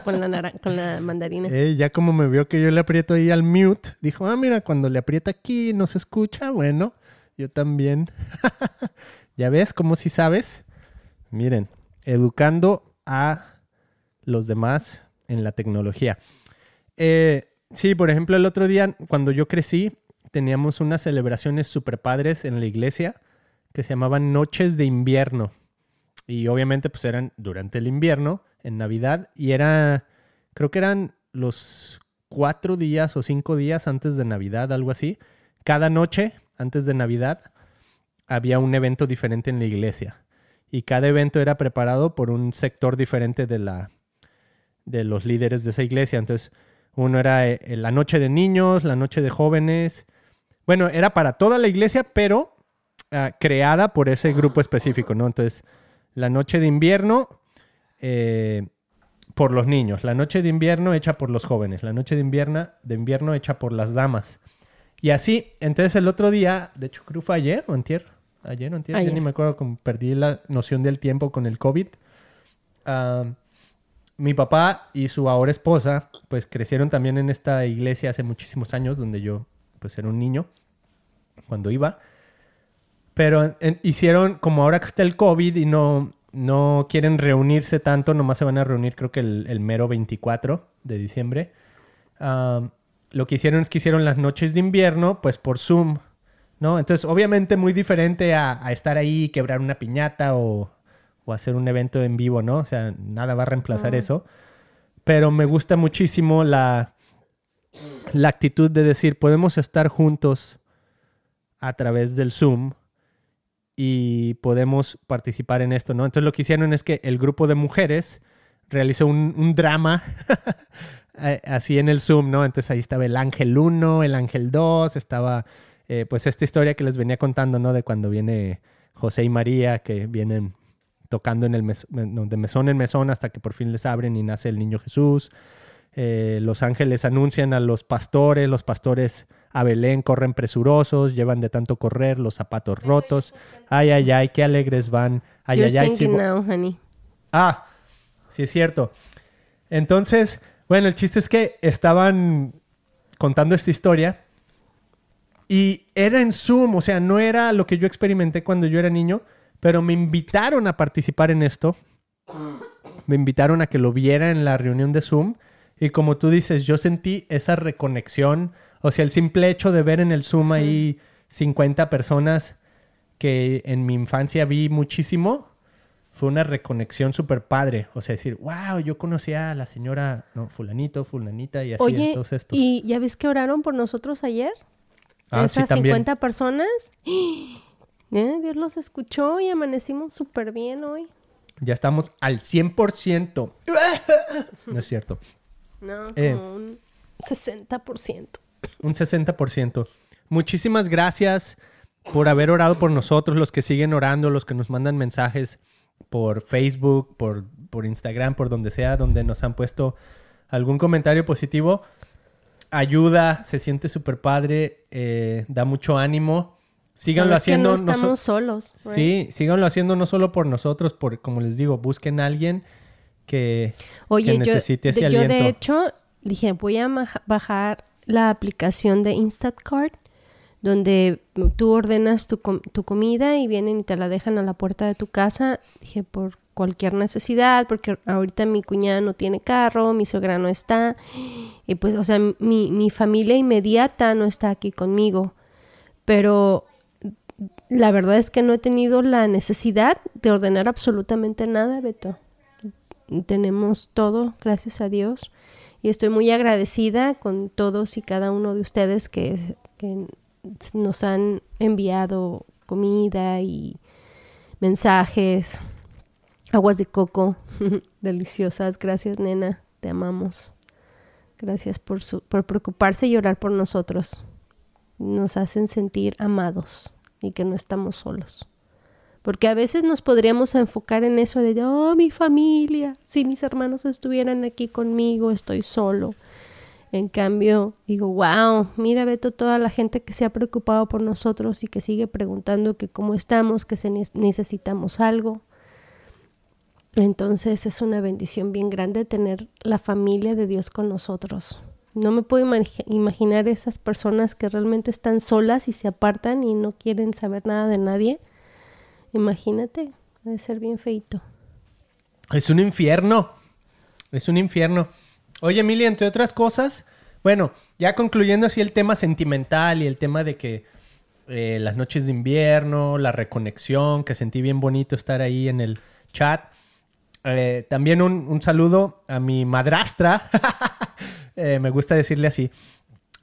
con la con la mandarina. Eh, ya como me vio que yo le aprieto ahí al mute, dijo, ah, mira, cuando le aprieta aquí no se escucha, bueno, yo también. (laughs) ya ves, como si sabes. Miren, educando a los demás en la tecnología. Eh, sí, por ejemplo, el otro día, cuando yo crecí, teníamos unas celebraciones super padres en la iglesia que se llamaban Noches de Invierno. Y obviamente, pues eran durante el invierno, en Navidad, y era, creo que eran los cuatro días o cinco días antes de Navidad, algo así. Cada noche, antes de Navidad, había un evento diferente en la iglesia. Y cada evento era preparado por un sector diferente de, la, de los líderes de esa iglesia. Entonces, uno era eh, la noche de niños, la noche de jóvenes. Bueno, era para toda la iglesia, pero ah, creada por ese grupo específico, ¿no? Entonces, la noche de invierno eh, por los niños, la noche de invierno hecha por los jóvenes, la noche de invierno, de invierno hecha por las damas. Y así, entonces el otro día, de hecho creo fue ayer o antier, ayer o antier, ya Ayer. ni me acuerdo, como perdí la noción del tiempo con el COVID. Ah, mi papá y su ahora esposa, pues crecieron también en esta iglesia hace muchísimos años, donde yo, pues era un niño, cuando iba. Pero en- hicieron, como ahora que está el COVID y no, no quieren reunirse tanto, nomás se van a reunir creo que el, el mero 24 de diciembre. ah, lo que hicieron es que hicieron las noches de invierno, pues por Zoom, ¿no? Entonces, obviamente muy diferente a, a estar ahí y quebrar una piñata o, o hacer un evento en vivo, ¿no? O sea, nada va a reemplazar eso. Pero me gusta muchísimo la, la actitud de decir, podemos estar juntos a través del Zoom y podemos participar en esto, ¿no? Entonces lo que hicieron es que el grupo de mujeres realizó un, un drama (laughs) eh, así en el Zoom, ¿no? Entonces ahí estaba el ángel 1, el ángel 2, estaba eh, pues esta historia que les venía contando, ¿no? De cuando viene José y María, que vienen tocando en el mes- no, de mesón en mesón hasta que por fin les abren y nace el niño Jesús. Eh, los ángeles anuncian a los pastores, los pastores a Belén corren presurosos, llevan de tanto correr los zapatos rotos. Ay, ay, ay, qué alegres van. Ay, You're ay, ay. now, honey. Ah, sí es cierto. Entonces, bueno, el chiste es que estaban contando esta historia y era en Zoom, o sea, no era lo que yo experimenté cuando yo era niño, pero me invitaron a participar en esto. Me invitaron a que lo viera en la reunión de Zoom y como tú dices, yo sentí esa reconexión, o sea, el simple hecho de ver en el Zoom ahí 50 personas que en mi infancia vi muchísimo, fue una reconexión súper padre. O sea, decir, wow, yo conocía a la señora, no, fulanito, fulanita y así, Oye, todos estos. ¿y ya ves que oraron por nosotros ayer? Ah, sí, Esas también. 50 personas. (gasps) Eh, Dios los escuchó y amanecimos súper bien hoy. Ya estamos al 100%. (laughs) No es cierto. No, como Eh. un 60%. Un 60%. Muchísimas gracias por haber orado por nosotros, los que siguen orando, los que nos mandan mensajes por Facebook, por, por Instagram, por donde sea, donde nos han puesto algún comentario positivo. Ayuda, se siente súper padre, eh, da mucho ánimo. Síganlo que haciendo. no no so- estamos solos. right? Sí, síganlo haciendo no solo por nosotros, por, como les digo, busquen a alguien que, Oye, que yo, necesite ese de, yo aliento. de hecho dije, voy a bajar la aplicación de Instacart, donde tú ordenas tu, com- tu comida y vienen y te la dejan a la puerta de tu casa. Dije, por cualquier necesidad, porque ahorita mi cuñada no tiene carro, mi suegra no está, y pues, o sea, mi, mi familia inmediata no está aquí conmigo, pero la verdad es que no he tenido la necesidad de ordenar absolutamente nada, Beto tenemos todo, gracias a Dios. Y estoy muy agradecida con todos y cada uno de ustedes que, que nos han enviado comida y mensajes, aguas de coco (laughs) deliciosas. Gracias, nena, te amamos. Gracias por, su, por preocuparse y orar por nosotros. Nos hacen sentir amados y que no estamos solos. Porque a veces nos podríamos enfocar en eso de, oh, mi familia, si mis hermanos estuvieran aquí conmigo, estoy solo. En cambio, digo, wow, mira Beto, toda la gente que se ha preocupado por nosotros y que sigue preguntando que cómo estamos, que se necesitamos algo. Entonces es una bendición bien grande tener la familia de Dios con nosotros. No me puedo imaginar esas personas que realmente están solas y se apartan y no quieren saber nada de nadie Imagínate, debe ser bien feito. Es un infierno. Es un infierno. Oye, Emilia, entre otras cosas, bueno, ya concluyendo así el tema sentimental y el tema de que eh, las noches de invierno, la reconexión, que sentí bien bonito estar ahí en el chat. Eh, también un, saludo a mi madrastra, (laughs) eh, me gusta decirle así,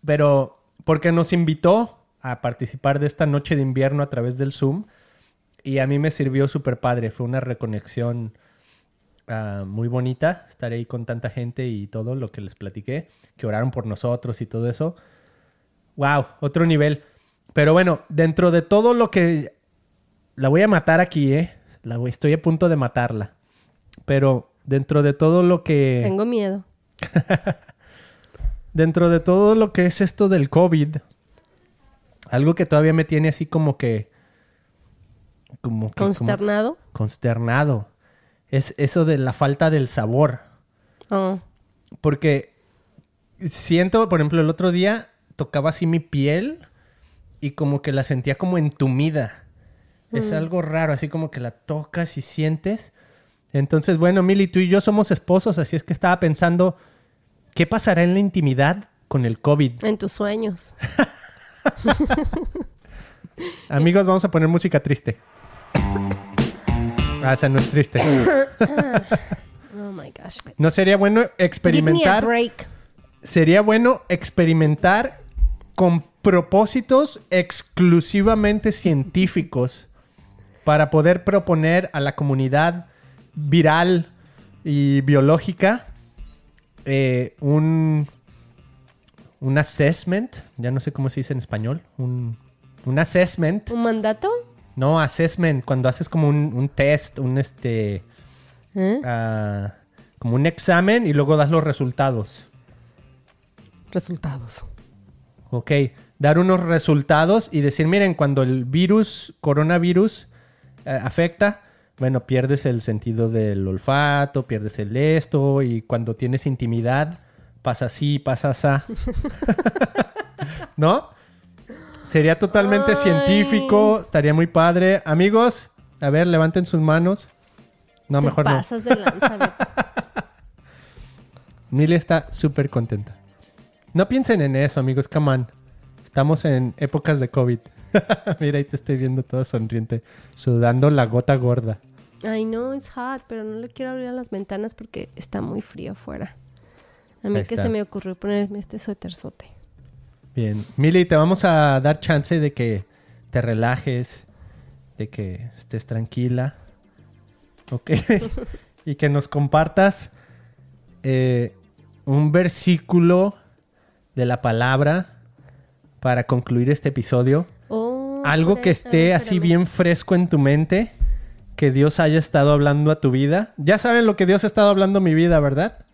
pero porque nos invitó a participar de esta noche de invierno a través del Zoom. Y a mí me sirvió súper padre. Fue una reconexión ah, muy bonita estar ahí con tanta gente y todo lo que les platiqué, que oraron por nosotros y todo eso. ¡Wow! Otro nivel. Pero bueno, dentro de todo lo que... La voy a matar aquí, ¿eh? La voy... Estoy a punto de matarla. Pero dentro de todo lo que... Tengo miedo. (laughs) dentro de todo lo que es esto del COVID, algo que todavía me tiene así como que como consternado. consternado. Es eso de la falta del sabor. Oh. Porque siento, por ejemplo, el otro día tocaba así mi piel y como que la sentía como entumida. Es mm. algo raro, así como que la tocas y sientes. Entonces, bueno, Mili, tú y yo somos esposos, así es que estaba pensando, ¿qué pasará en la intimidad con el COVID? En tus sueños. (laughs) Amigos, vamos a poner música triste. (laughs) Ah, esa no es triste. (coughs) oh my gosh. No sería bueno experimentar. Sería bueno experimentar con propósitos exclusivamente científicos para poder proponer a la comunidad viral y biológica eh, un, un assessment, ya no sé cómo se dice en español, un, un assessment. ¿Un mandato? No, assessment, cuando haces como un, test, un este. ¿Eh? Ah, como un examen y luego das los resultados. Resultados. Ok, dar unos resultados y decir, miren, cuando el virus, coronavirus, eh, afecta, bueno, pierdes el sentido del olfato, pierdes el esto, y cuando tienes intimidad, pasa así, pasa así. (laughs) ¿No? Sería totalmente científico, estaría muy padre. Amigos, a ver, levanten sus manos. No, mejor pasas no. De lanza, (laughs) Mili está súper contenta. No piensen en eso, amigos, come on. Estamos en épocas de COVID. (laughs) Mira, ahí te estoy viendo todo sonriente, sudando la gota gorda. Ay, no, es hot, pero no le quiero abrir las ventanas porque está muy frío afuera. A mí que se me ocurrió ponerme este suéterzote. Bien. Mili, te vamos a dar chance de que te relajes, de que estés tranquila. ¿Ok? (laughs) y que nos compartas eh, un versículo de la palabra para concluir este episodio. Oh, Algo que esté así bien fresco en tu mente, que Dios haya estado hablando a tu vida. Ya saben lo que Dios ha estado hablando a mi vida, ¿verdad?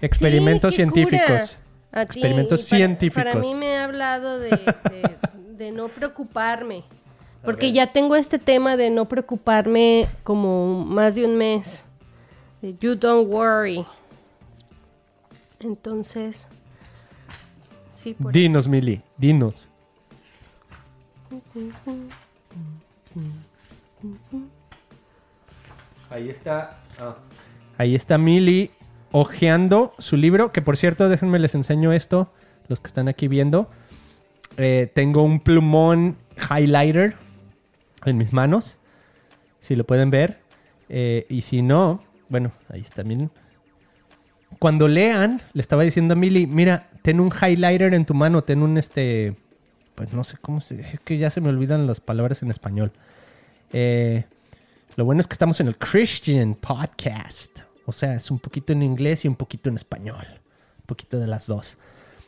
Experimentos científicos experimentos científicos. Para mí me ha hablado de, (laughs) no preocuparme. Porque ya tengo este tema de no preocuparme como más de un mes. you don't worry. Entonces, sí. dinos, Mili, dinos. Ahí está. Ah. Ahí está Mili ojeando su libro, que por cierto, déjenme les enseño esto, los que están aquí viendo. Eh, tengo un plumón highlighter en mis manos, si lo pueden ver. Eh, y si no, bueno, ahí está, miren. Cuando lean, le estaba diciendo a Milly, mira, ten un highlighter en tu mano, ten un este, pues no sé cómo se, es que ya se me olvidan las palabras en español. Eh, lo bueno es que estamos en el Christian Podcast. O sea, es un poquito en inglés y un poquito en español. un poquito de las dos.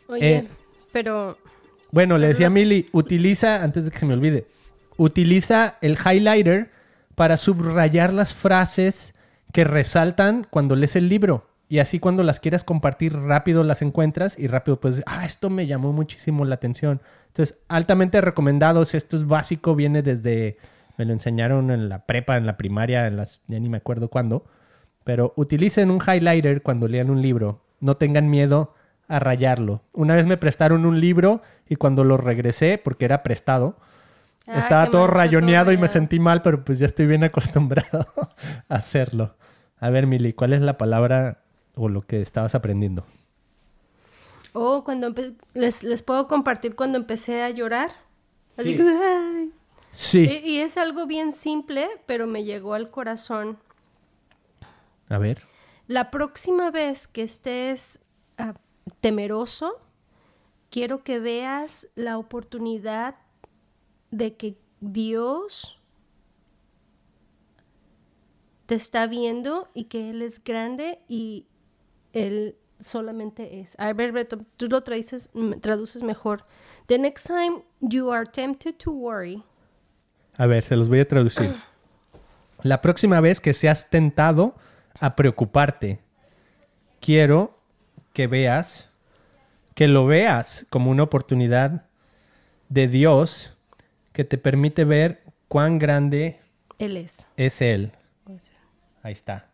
Oye, Eh, pero Bueno, le decía a Milly, utiliza, antes de que se me olvide, utiliza el highlighter para subrayar las frases que resaltan cuando lees el libro. Y así cuando las quieras compartir rápido las encuentras y rápido pues, ah, esto me llamó muchísimo la atención. Entonces, altamente recomendados. Esto es básico, viene desde, me lo enseñaron en la prepa, en la primaria, en las, ya ni me acuerdo cuándo. Pero utilicen un highlighter cuando lean un libro. No tengan miedo a rayarlo. Una vez me prestaron un libro y cuando lo regresé, porque era prestado, Ah, estaba todo rayoneado y me sentí mal, pero pues ya estoy bien (laughs) acostumbrado a hacerlo. A ver, Mili, ¿cuál es la palabra o lo que estabas aprendiendo? Oh, cuando les, les puedo compartir cuando empecé a llorar. Así Sí. que, (laughs) ay. Sí. Y, y es algo bien simple, pero me llegó al corazón. A ver. La próxima vez que estés ah, temeroso, quiero que veas la oportunidad de que Dios te está viendo y que Él es grande y Él solamente es. A ver, Beto, tú lo traduces, traduces mejor. The next time you are tempted to worry, A ver, se los voy a traducir. (clears throat) La próxima vez que seas tentado a preocuparte, quiero que veas, que lo veas como una oportunidad de Dios que te permite ver cuán grande Él es. es Él. Ahí está.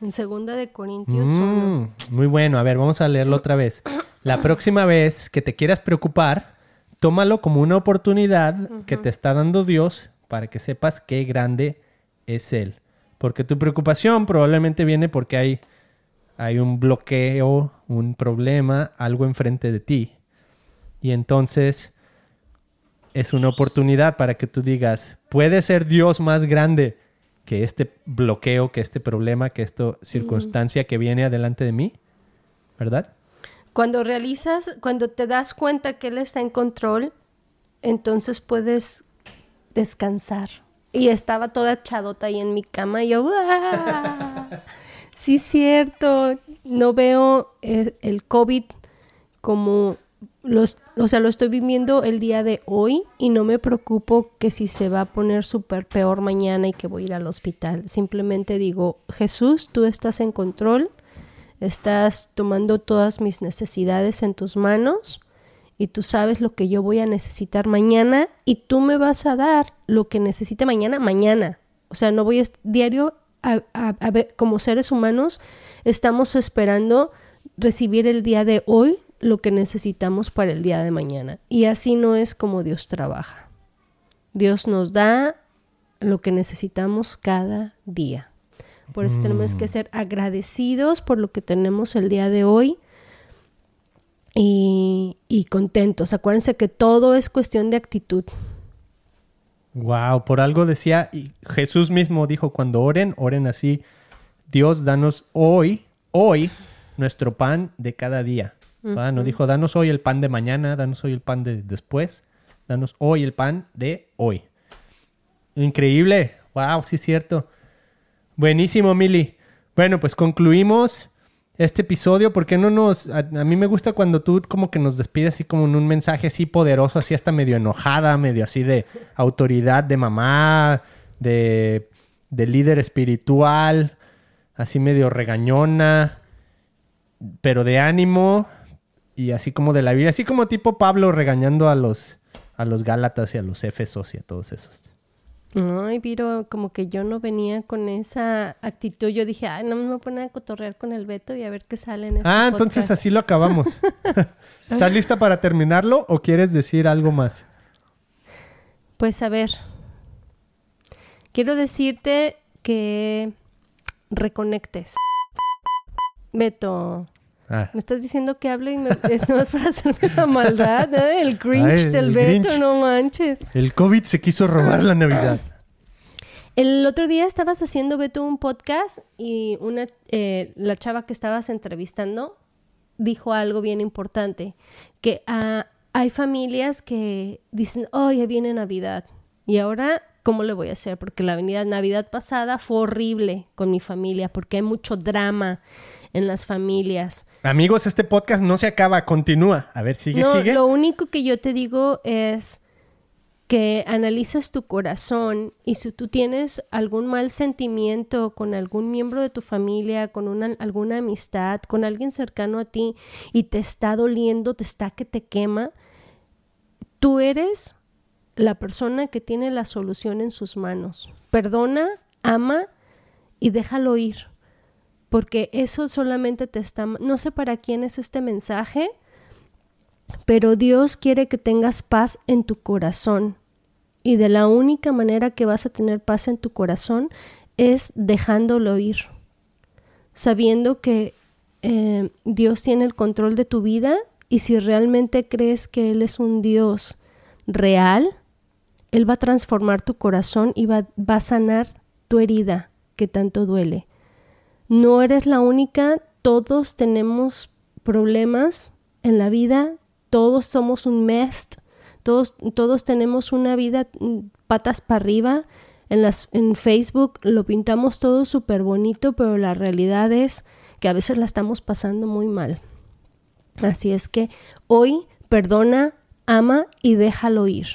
En segunda de Corintios 1. Mm, muy bueno. A ver, vamos a leerlo otra vez. La próxima vez que te quieras preocupar, tómalo como una oportunidad que te está dando Dios para que sepas qué grande es Él. Porque tu preocupación probablemente viene porque hay, hay un bloqueo, un problema, algo enfrente de ti. Y entonces es una oportunidad para que tú digas, ¿puede ser Dios más grande que este bloqueo, que este problema, que esta circunstancia que viene adelante de mí? ¿Verdad? Cuando realizas, cuando te das cuenta que Él está en control, entonces puedes descansar. Y estaba toda chadota ahí en mi cama y yo, ¡ah! sí, cierto, no veo eh, el COVID como los, o sea, lo estoy viviendo el día de hoy y no me preocupo que si se va a poner súper peor mañana y que voy a ir al hospital. Simplemente digo, Jesús, tú estás en control, estás tomando todas mis necesidades en tus manos y tú sabes lo que yo voy a necesitar mañana y tú me vas a dar lo que necesite mañana, mañana. O sea, no voy a diario a, a- a ver, como seres humanos, estamos esperando recibir el día de hoy lo que necesitamos para el día de mañana. Y así no es como Dios trabaja. Dios nos da lo que necesitamos cada día. Por eso tenemos que ser agradecidos por lo que tenemos el día de hoy y, y contentos. Acuérdense que todo es cuestión de actitud. Wow, por algo decía, y Jesús mismo dijo, cuando oren, oren así, Dios, danos hoy, hoy, nuestro pan de cada día. ¿Va? No dijo, danos hoy el pan de mañana, danos hoy el pan de después, danos hoy el pan de hoy. Increíble, wow, sí es cierto. Buenísimo, Mili. Bueno, pues concluimos este episodio. ¿Por qué no nos... A, a mí me gusta cuando tú como que nos despides así como en un mensaje así poderoso, así hasta medio enojada, medio así de autoridad, de mamá, de, de líder espiritual, así medio regañona, pero de ánimo y así como de la vida, así como tipo Pablo regañando a los, a los Gálatas y a los Éfesos y a todos esos. Ay, Viro, como que yo no venía con esa actitud. Yo dije, ay, no me voy a poner a cotorrear con el Beto y a ver qué sale en este Ah, entonces podcast". así lo acabamos. (laughs) ¿Estás lista para terminarlo o quieres decir algo más? Pues a ver, quiero decirte que reconectes. Beto, Ah, me estás diciendo que hable y me, es (laughs) nomás para hacerme la maldad, ¿eh? El Ay, del el Beto, Grinch. no manches. el COVID se quiso robar la Navidad. El otro día estabas haciendo, Beto, un podcast y una, eh, la chava que estabas entrevistando dijo algo bien importante, que ah, hay familias que dicen, oh, ya viene Navidad. Y ahora, ¿cómo le voy a hacer? Porque la Navidad pasada fue horrible con mi familia, porque hay mucho drama en las familias. Amigos, este podcast no se acaba, continúa. A ver, sigue, no, sigue. Lo único que yo te digo es que analices tu corazón y si tú tienes algún mal sentimiento con algún miembro de tu familia, con una, alguna amistad, con alguien cercano a ti y te está doliendo, te está que te quema, tú eres la persona que tiene la solución en sus manos. Perdona, ama y déjalo ir. Porque eso solamente te está... No sé para quién es este mensaje, pero Dios quiere que tengas paz en tu corazón. Y de la única manera que vas a tener paz en tu corazón es dejándolo ir. Sabiendo que eh, Dios tiene el control de tu vida y si realmente crees que Él es un Dios real, Él va a transformar tu corazón y va, va a sanar tu herida que tanto duele. No eres la única, todos tenemos problemas en la vida, todos somos un mess, todos, todos tenemos una vida mm, patas para arriba. En, las, en Facebook lo pintamos todo súper bonito, pero la realidad es que a veces la estamos pasando muy mal. Así es que hoy perdona, ama y déjalo ir.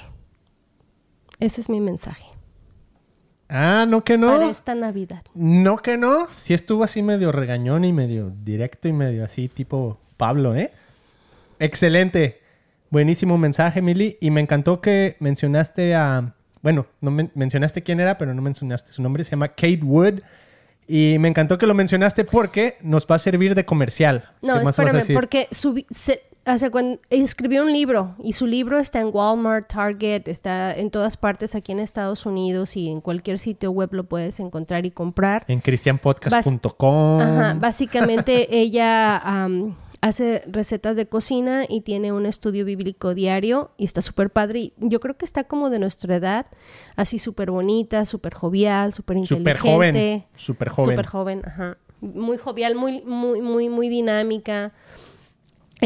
Ese es mi mensaje. Ah, no que no. Para esta Navidad. No que no. Sí estuvo así medio regañón y medio directo y medio así tipo Pablo, ¿eh? Excelente. Buenísimo mensaje, Mili. Y me encantó que mencionaste a... Bueno, no men- mencionaste quién era, pero no mencionaste su nombre. Se llama Kate Wood. Y me encantó que lo mencionaste porque nos va a servir de comercial. No, ¿Qué más vas a espérame, porque subi- se- o sea, cuando escribió un libro y su libro está en Walmart, Target, está en todas partes aquí en Estados Unidos y en cualquier sitio web lo puedes encontrar y comprar. En cristianpodcast.com. Ajá, básicamente (laughs) ella am, hace recetas de cocina y tiene un estudio bíblico diario y está súper padre. Y yo creo que está como de nuestra edad, así súper bonita, súper jovial, súper inteligente. Súper joven. Súper joven. Súper joven, ajá. Muy jovial, muy, muy, muy, muy dinámica.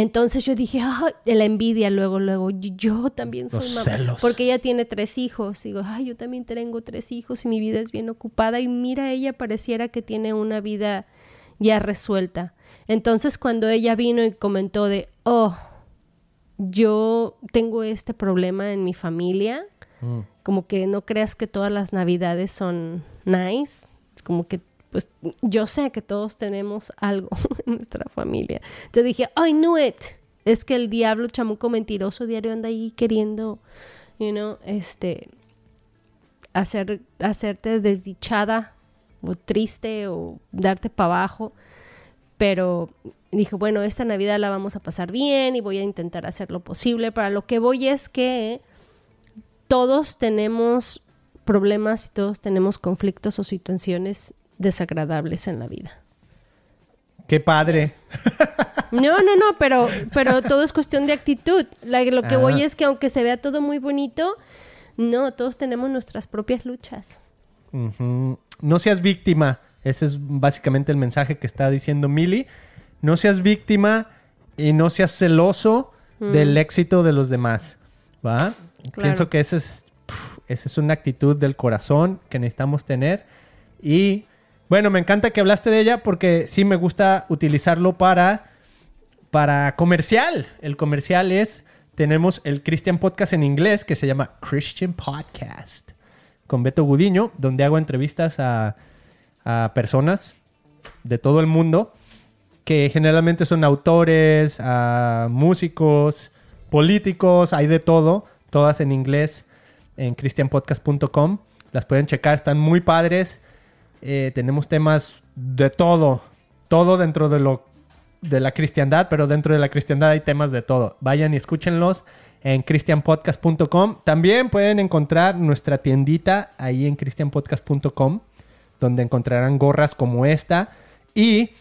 Entonces yo dije, ah, la envidia luego, luego, yo, también soy Los mamá. celos. Porque ella tiene tres hijos. Digo, ay, yo también tengo tres hijos y mi vida es bien ocupada. Y mira, ella pareciera que tiene una vida ya resuelta. Entonces cuando ella vino y comentó de, oh, yo tengo este problema en mi familia, Mm. como que no creas que todas las navidades son nice, como que pues yo sé que todos tenemos algo (laughs) en nuestra familia. Yo dije, I knew it. Es que el diablo chamuco mentiroso diario anda ahí queriendo, you know, este, hacer, hacerte desdichada o triste o darte para abajo. Pero dije, bueno, esta Navidad la vamos a pasar bien y voy a intentar hacer lo posible. Para lo que voy es que todos tenemos problemas y todos tenemos conflictos o situaciones desagradables en la vida. Qué padre. No, no, no, pero, pero todo es cuestión de actitud. La- lo que Ah. voy es que aunque se vea todo muy bonito, no, todos tenemos nuestras propias luchas. No seas víctima. Ese es básicamente el mensaje que está diciendo Mili. No seas víctima y no seas celoso del éxito de los demás. ¿Va? Claro. Pienso que esa es, pf, esa es una actitud del corazón que necesitamos tener. Y bueno, me encanta que hablaste de ella porque sí me gusta utilizarlo para, para comercial. El comercial es, tenemos el Christian Podcast en inglés que se llama Christian Podcast con Beto Gudiño, donde hago entrevistas a, a personas de todo el mundo que generalmente son autores, músicos, políticos, hay de todo, todas en inglés en christianpodcast.com. Las pueden checar, están muy padres. Eh, tenemos temas de todo, todo dentro de lo de la cristiandad, pero dentro de la cristiandad hay temas de todo. Vayan y escúchenlos en christianpodcast.com. También pueden encontrar nuestra tiendita ahí en christianpodcast.com, donde encontrarán gorras como esta. Y,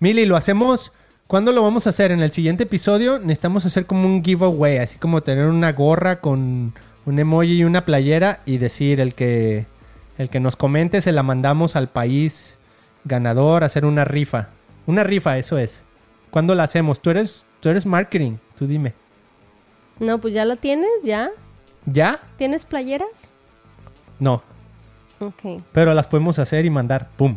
Mili, lo hacemos. ¿Cuándo lo vamos a hacer? En el siguiente episodio necesitamos hacer como un giveaway, así como tener una gorra con un emoji y una playera y decir el que el que nos comente se la mandamos al país ganador, hacer una rifa. Una rifa, eso es. ¿Cuándo la hacemos? Tú eres tú eres marketing, tú dime. No, pues ya lo tienes, ya. ¿Ya? ¿Tienes playeras? No, Ok. pero las podemos hacer y mandar. ¡Pum!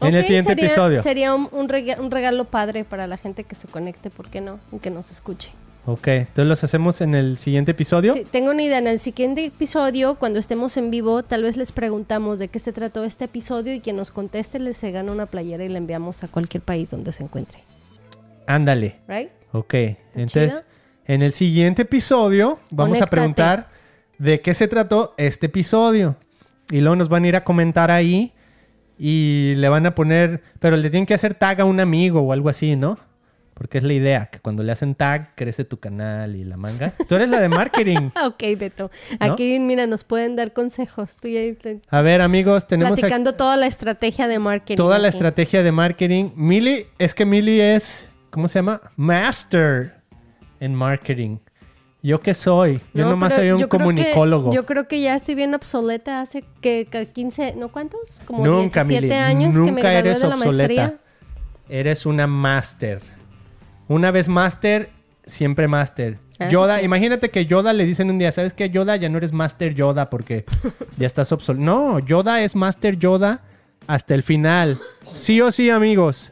En el siguiente sería- episodio. Sería un, un rega- un regalo padre para la gente que se conecte, ¿por qué no? Y que nos escuche. Ok, entonces los hacemos en el siguiente episodio. Sí, tengo una idea. En el siguiente episodio, cuando estemos en vivo, tal vez les preguntamos de qué se trató este episodio y quien nos conteste les se gana una playera y la enviamos a cualquier país donde se encuentre. Ándale. ¿Right? Ok, entonces chido? en el siguiente episodio vamos a preguntar de qué se trató este episodio. Y luego nos van a ir a comentar ahí y le van a poner, pero le tienen que hacer tag a un amigo o algo así, ¿no? Porque es la idea, que cuando le hacen tag crece tu canal y la manga. Tú eres la de marketing. (laughs) Ok, Beto. Aquí, mira, nos pueden dar consejos. Tú ya te- A ver, amigos, tenemos aquí platicando toda la estrategia de marketing. toda la aquí. estrategia de marketing. Mili, es que Mili es, ¿cómo se llama? Master en marketing. ¿Yo qué soy? Yo No, nomás soy un que- comunicólogo. yo creo que ya estoy bien obsoleta hace que, que 15, ¿no cuántos? Como Nunca, 17 Mili, años que me gradué eres de la obsoleta. maestría. Eres una master. Una vez master, siempre master. Yoda, sí. imagínate que Yoda le dicen un día, ¿sabes qué? Yoda, ya no eres master Yoda porque ya estás obsoleto. No, Yoda es master Yoda hasta el final. Sí o sí, amigos.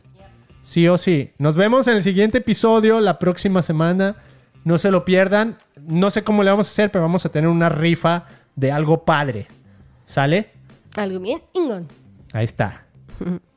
Sí o sí. Nos vemos en el siguiente episodio la próxima semana. No se lo pierdan. No sé cómo le vamos a hacer, pero vamos a tener una rifa de algo padre. ¿Sale? Algo bien ingón. Ahí está. (laughs)